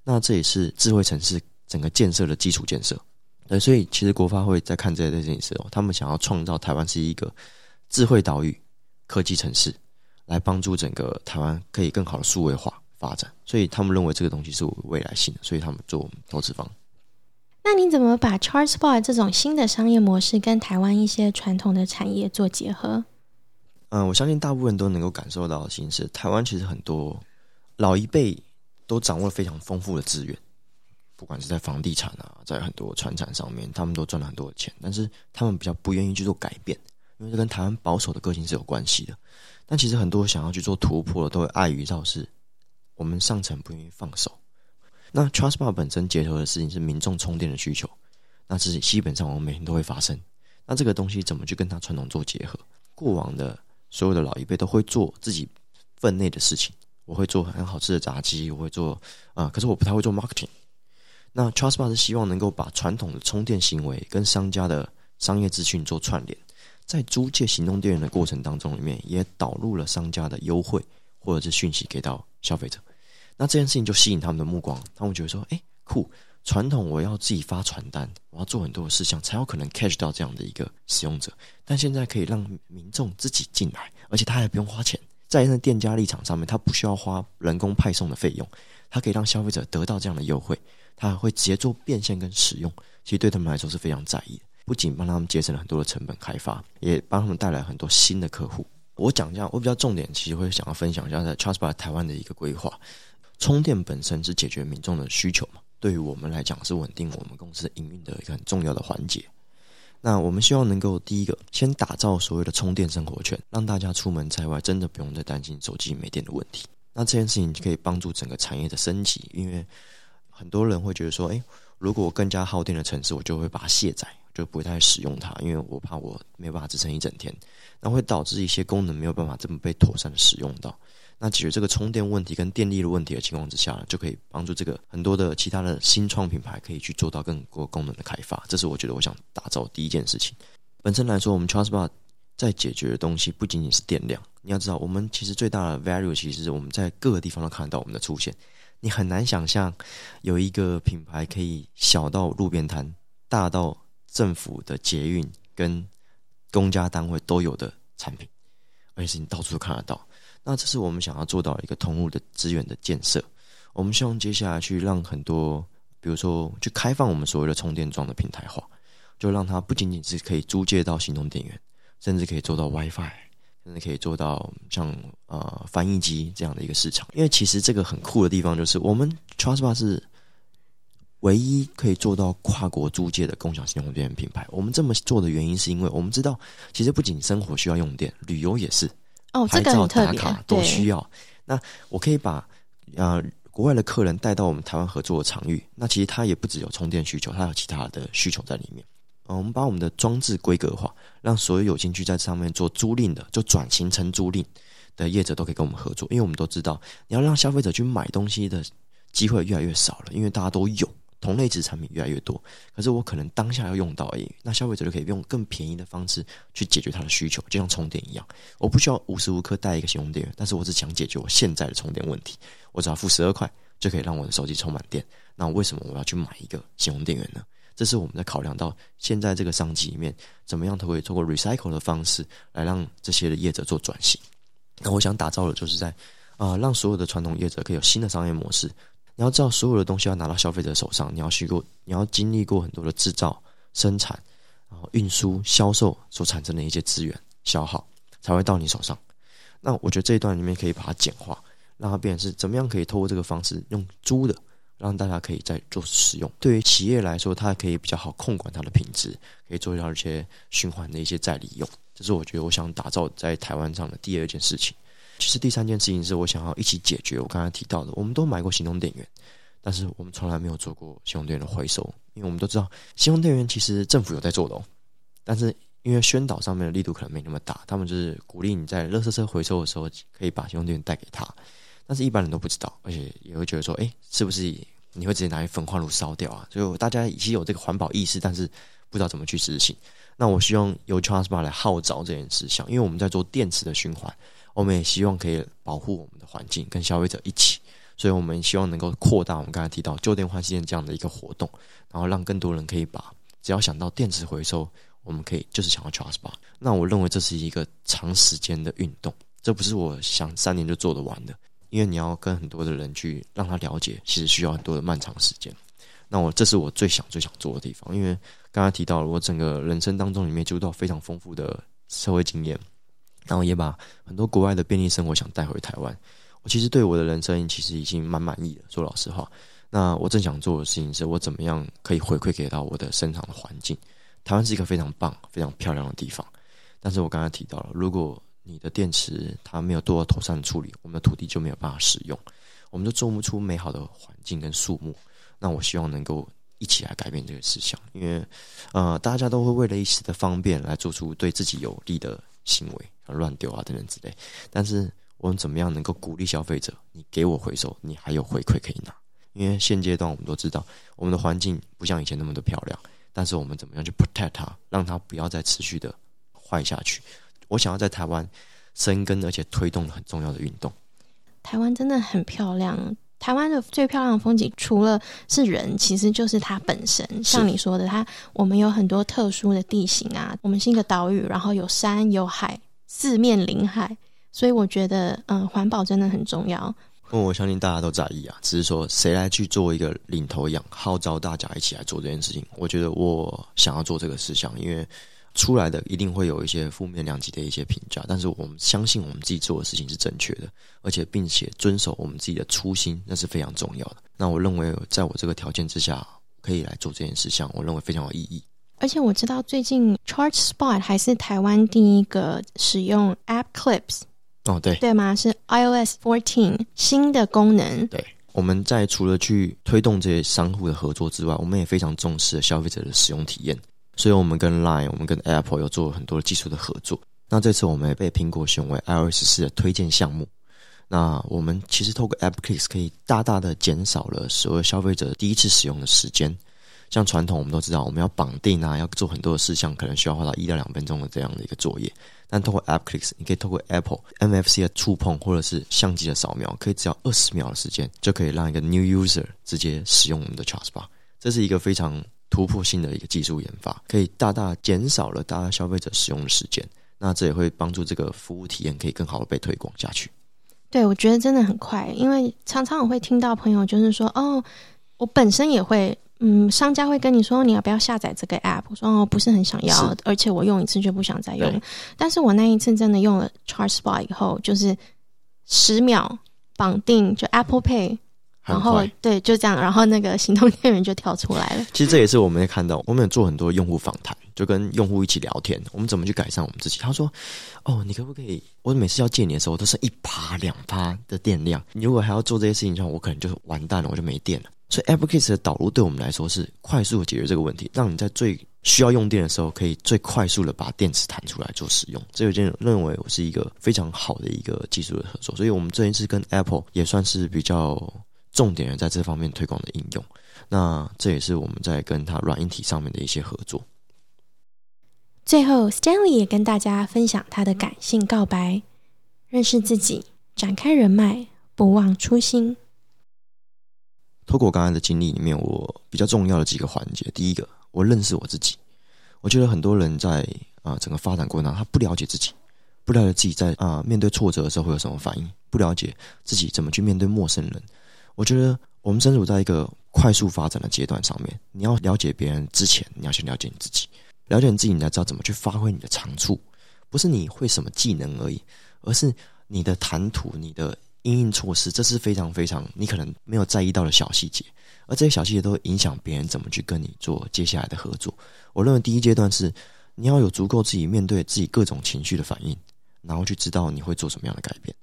那这也是智慧城市整个建设的基础建设。对，所以其实国发会在看这些事情的时候，他们想要创造台湾是一个智慧岛屿、科技城市，来帮助整个台湾可以更好的数位化发展。所以他们认为这个东西是未来性的，所以他们做投资方。那你怎么把 Charge Spot 这种新的商业模式跟台湾一些传统的产业做结合？嗯，我相信大部分都能够感受到的形式，台湾其实很多老一辈都掌握了非常丰富的资源。不管是在房地产啊，在很多船产上面，他们都赚了很多的钱，但是他们比较不愿意去做改变，因为这跟台湾保守的个性是有关系的。但其实很多想要去做突破的，都会碍于到是我们上层不愿意放手。那 Trustbar 本身结合的事情是民众充电的需求，那是基本上我们每天都会发生。那这个东西怎么去跟它传统做结合？过往的所有的老一辈都会做自己分内的事情，我会做很好吃的炸鸡，我会做啊，可是我不太会做 marketing。那 Trustbar 是希望能够把传统的充电行为跟商家的商业资讯做串联，在租借行动电源的过程当中，里面也导入了商家的优惠或者是讯息给到消费者。那这件事情就吸引他们的目光，他们觉得说：“哎，酷！传统我要自己发传单，我要做很多的事项，才有可能 catch 到这样的一个使用者。但现在可以让民众自己进来，而且他还不用花钱，在那店家立场上面，他不需要花人工派送的费用，他可以让消费者得到这样的优惠。”他还会直接做变现跟使用，其实对他们来说是非常在意的。不仅帮他们节省了很多的成本开发，也帮他们带来很多新的客户。我讲一下，我比较重点，其实会想要分享一下在 Trustbar 台湾的一个规划。充电本身是解决民众的需求嘛，对于我们来讲是稳定我们公司营运的一个很重要的环节。那我们希望能够第一个先打造所谓的充电生活圈，让大家出门在外真的不用再担心手机没电的问题。那这件事情可以帮助整个产业的升级，因为。很多人会觉得说，哎，如果我更加耗电的城市，我就会把它卸载，就不会太使用它，因为我怕我没有办法支撑一整天，那会导致一些功能没有办法这么被妥善的使用到。那解决这个充电问题跟电力的问题的情况之下呢，就可以帮助这个很多的其他的新创品牌可以去做到更多功能的开发。这是我觉得我想打造第一件事情。本身来说，我们 Trustbar 在解决的东西不仅仅是电量。你要知道，我们其实最大的 value 其实是我们在各个地方都看得到我们的出现。你很难想象有一个品牌可以小到路边摊，大到政府的捷运跟公家单位都有的产品，而且是你到处都看得到。那这是我们想要做到一个通路的资源的建设。我们希望接下来去让很多，比如说去开放我们所谓的充电桩的平台化，就让它不仅仅是可以租借到行动电源，甚至可以做到 WiFi。甚至可以做到像呃翻译机这样的一个市场，因为其实这个很酷的地方就是，我们 Trustbar 是唯一可以做到跨国租借的共享行动电源品牌。我们这么做的原因，是因为我们知道，其实不仅生活需要用电，旅游也是哦，拍照打卡都需要。那我可以把啊国外的客人带到我们台湾合作的场域，那其实他也不只有充电需求，他有其他的需求在里面。嗯我们把我们的装置规格化，让所有有兴趣在上面做租赁的，就转型成租赁的业者都可以跟我们合作。因为我们都知道，你要让消费者去买东西的机会越来越少了，因为大家都有同类值产品越来越多。可是我可能当下要用到而已，那消费者就可以用更便宜的方式去解决他的需求，就像充电一样。我不需要无时无刻带一个行动电源，但是我只想解决我现在的充电问题。我只要付十二块就可以让我的手机充满电。那为什么我要去买一个行动电源呢？这是我们在考量到现在这个商机里面，怎么样都可以通过 recycle 的方式来让这些的业者做转型。那我想打造的就是在啊，让所有的传统业者可以有新的商业模式。你要知道，所有的东西要拿到消费者手上，你要去过，你要经历过很多的制造、生产、然后运输、销售所产生的一些资源消耗，才会到你手上。那我觉得这一段里面可以把它简化，让它变成是怎么样可以透过这个方式用租的。让大家可以再做使用。对于企业来说，它可以比较好控管它的品质，可以做到一些循环的一些再利用。这是我觉得我想打造在台湾上的第二件事情。其实第三件事情是我想要一起解决我刚才提到的。我们都买过行动电源，但是我们从来没有做过行动电源的回收。因为我们都知道，行动电源其实政府有在做的哦，但是因为宣导上面的力度可能没那么大，他们就是鼓励你在热车车回收的时候可以把行动电源带给他。但是一般人都不知道，而且也会觉得说，哎，是不是你会直接拿去焚化炉烧掉啊？就大家已经有这个环保意识，但是不知道怎么去执行。那我希望由 Trustbar 来号召这件事项，因为我们在做电池的循环，我们也希望可以保护我们的环境，跟消费者一起。所以我们希望能够扩大我们刚才提到旧电换新这样的一个活动，然后让更多人可以把只要想到电池回收，我们可以就是想要 Trustbar。那我认为这是一个长时间的运动，这不是我想三年就做得完的。因为你要跟很多的人去让他了解，其实需要很多的漫长时间。那我这是我最想最想做的地方。因为刚才提到了，我整个人生当中里面接触到非常丰富的社会经验，然后也把很多国外的便利生活想带回台湾。我其实对我的人生其实已经蛮满意的。说老实话，那我正想做的事情是我怎么样可以回馈给到我的生长的环境。台湾是一个非常棒、非常漂亮的地方，但是我刚才提到了，如果你的电池它没有做到妥善处理，我们的土地就没有办法使用，我们就种不出美好的环境跟树木。那我希望能够一起来改变这个事项，因为呃，大家都会为了一时的方便来做出对自己有利的行为，乱丢啊等等之类。但是我们怎么样能够鼓励消费者？你给我回收，你还有回馈可以拿。因为现阶段我们都知道，我们的环境不像以前那么的漂亮，但是我们怎么样去 protect 它，让它不要再持续的坏下去？我想要在台湾生根，而且推动很重要的运动。台湾真的很漂亮，台湾的最漂亮的风景，除了是人，其实就是它本身。像你说的，它我们有很多特殊的地形啊，我们是一个岛屿，然后有山有海，四面临海，所以我觉得，嗯，环保真的很重要。我相信大家都在意啊，只是说谁来去做一个领头羊，号召大家一起来做这件事情。我觉得我想要做这个事项，因为。出来的一定会有一些负面两极的一些评价，但是我们相信我们自己做的事情是正确的，而且并且遵守我们自己的初心，那是非常重要的。那我认为，在我这个条件之下，可以来做这件事项，我认为非常有意义。而且我知道最近 Charge Spot 还是台湾第一个使用 App Clips 哦，对对吗？是 iOS fourteen 新的功能。对，我们在除了去推动这些商户的合作之外，我们也非常重视消费者的使用体验。所以，我们跟 Line，我们跟 Apple 有做很多技术的合作。那这次，我们也被苹果选为 iOS 四的推荐项目。那我们其实透过 App Clicks 可以大大的减少了所有消费者第一次使用的时间。像传统我们都知道，我们要绑定啊，要做很多的事项，可能需要花到一到两分钟的这样的一个作业。但透过 App Clicks，你可以透过 Apple NFC 的触碰或者是相机的扫描，可以只要二十秒的时间，就可以让一个 New User 直接使用我们的 Charge Bar。这是一个非常突破性的一个技术研发，可以大大减少了大家消费者使用的时间。那这也会帮助这个服务体验可以更好的被推广下去。对，我觉得真的很快，因为常常我会听到朋友就是说，哦，我本身也会。嗯，商家会跟你说你要不要下载这个 app，我说哦不是很想要，而且我用一次就不想再用。但是我那一次真的用了 Charge Spot 以后，就是十秒绑定就 Apple Pay，然后对就这样，然后那个行动电源就跳出来了。其实这也是我们也看到，我们有做很多用户访谈，就跟用户一起聊天，我们怎么去改善我们自己。他说：“哦，你可不可以？我每次要借你的时候，都是一趴两趴的电量，你如果还要做这些事情的话，我可能就完蛋了，我就没电了。”所以 a p p l e c a s e 的导入对我们来说是快速解决这个问题，让你在最需要用电的时候，可以最快速的把电池弹出来做使用。这有件认为我是一个非常好的一个技术的合作，所以我们这一次跟 Apple 也算是比较重点的在这方面推广的应用。那这也是我们在跟它软硬体上面的一些合作。最后，Stanley 也跟大家分享他的感性告白：认识自己，展开人脉，不忘初心。透过我刚才的经历里面，我比较重要的几个环节，第一个，我认识我自己。我觉得很多人在啊整个发展过程当中，他不了解自己，不了解自己在啊面对挫折的时候会有什么反应，不了解自己怎么去面对陌生人。我觉得我们身处在一个快速发展的阶段上面，你要了解别人之前，你要先了解你自己，了解你自己，你才知道怎么去发挥你的长处。不是你会什么技能而已，而是你的谈吐，你的。应应措施，这是非常非常你可能没有在意到的小细节，而这些小细节都影响别人怎么去跟你做接下来的合作。我认为第一阶段是你要有足够自己面对自己各种情绪的反应，然后去知道你会做什么样的改变，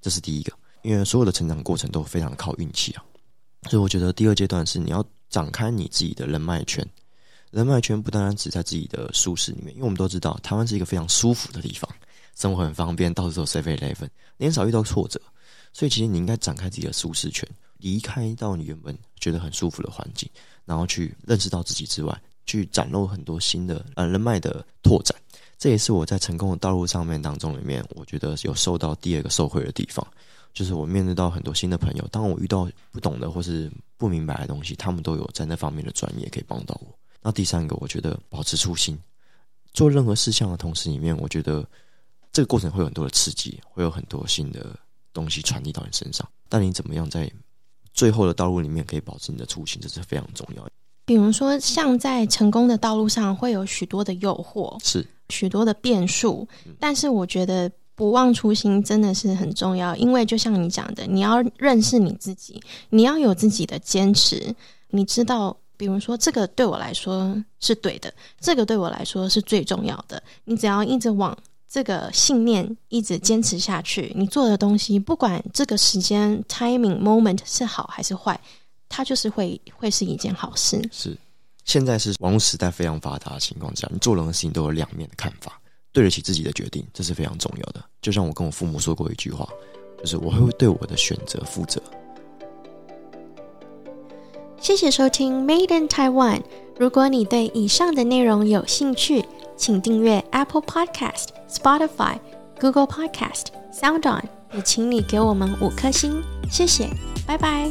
这是第一个。因为所有的成长过程都非常靠运气啊，所以我觉得第二阶段是你要展开你自己的人脉圈。人脉圈不单单只在自己的舒适里面，因为我们都知道台湾是一个非常舒服的地方，生活很方便，到处都 Seven Eleven，你很少遇到挫折。所以，其实你应该展开自己的舒适圈，离开到你原本觉得很舒服的环境，然后去认识到自己之外，去展露很多新的呃人脉的拓展。这也是我在成功的道路上面当中里面，我觉得有受到第二个受惠的地方，就是我面对到很多新的朋友，当我遇到不懂的或是不明白的东西，他们都有在那方面的专业可以帮到我。那第三个，我觉得保持初心，做任何事项的同时，里面我觉得这个过程会有很多的刺激，会有很多新的。东西传递到你身上，但你怎么样在最后的道路里面可以保持你的初心，这是非常重要。比如说，像在成功的道路上会有许多的诱惑，是许多的变数，但是我觉得不忘初心真的是很重要。因为就像你讲的，你要认识你自己，你要有自己的坚持。你知道，比如说这个对我来说是对的，这个对我来说是最重要的。你只要一直往。这个信念一直坚持下去，你做的东西，不管这个时间 timing moment 是好还是坏，它就是会会是一件好事。是，现在是网络时代非常发达的情况下，你做任何事情都有两面的看法，对得起自己的决定，这是非常重要的。就像我跟我父母说过一句话，就是我会对我的选择负责。谢谢收听 Made in Taiwan。如果你对以上的内容有兴趣，请订阅 Apple Podcast、Spotify、Google Podcast、SoundOn，也请你给我们五颗星，谢谢，拜拜。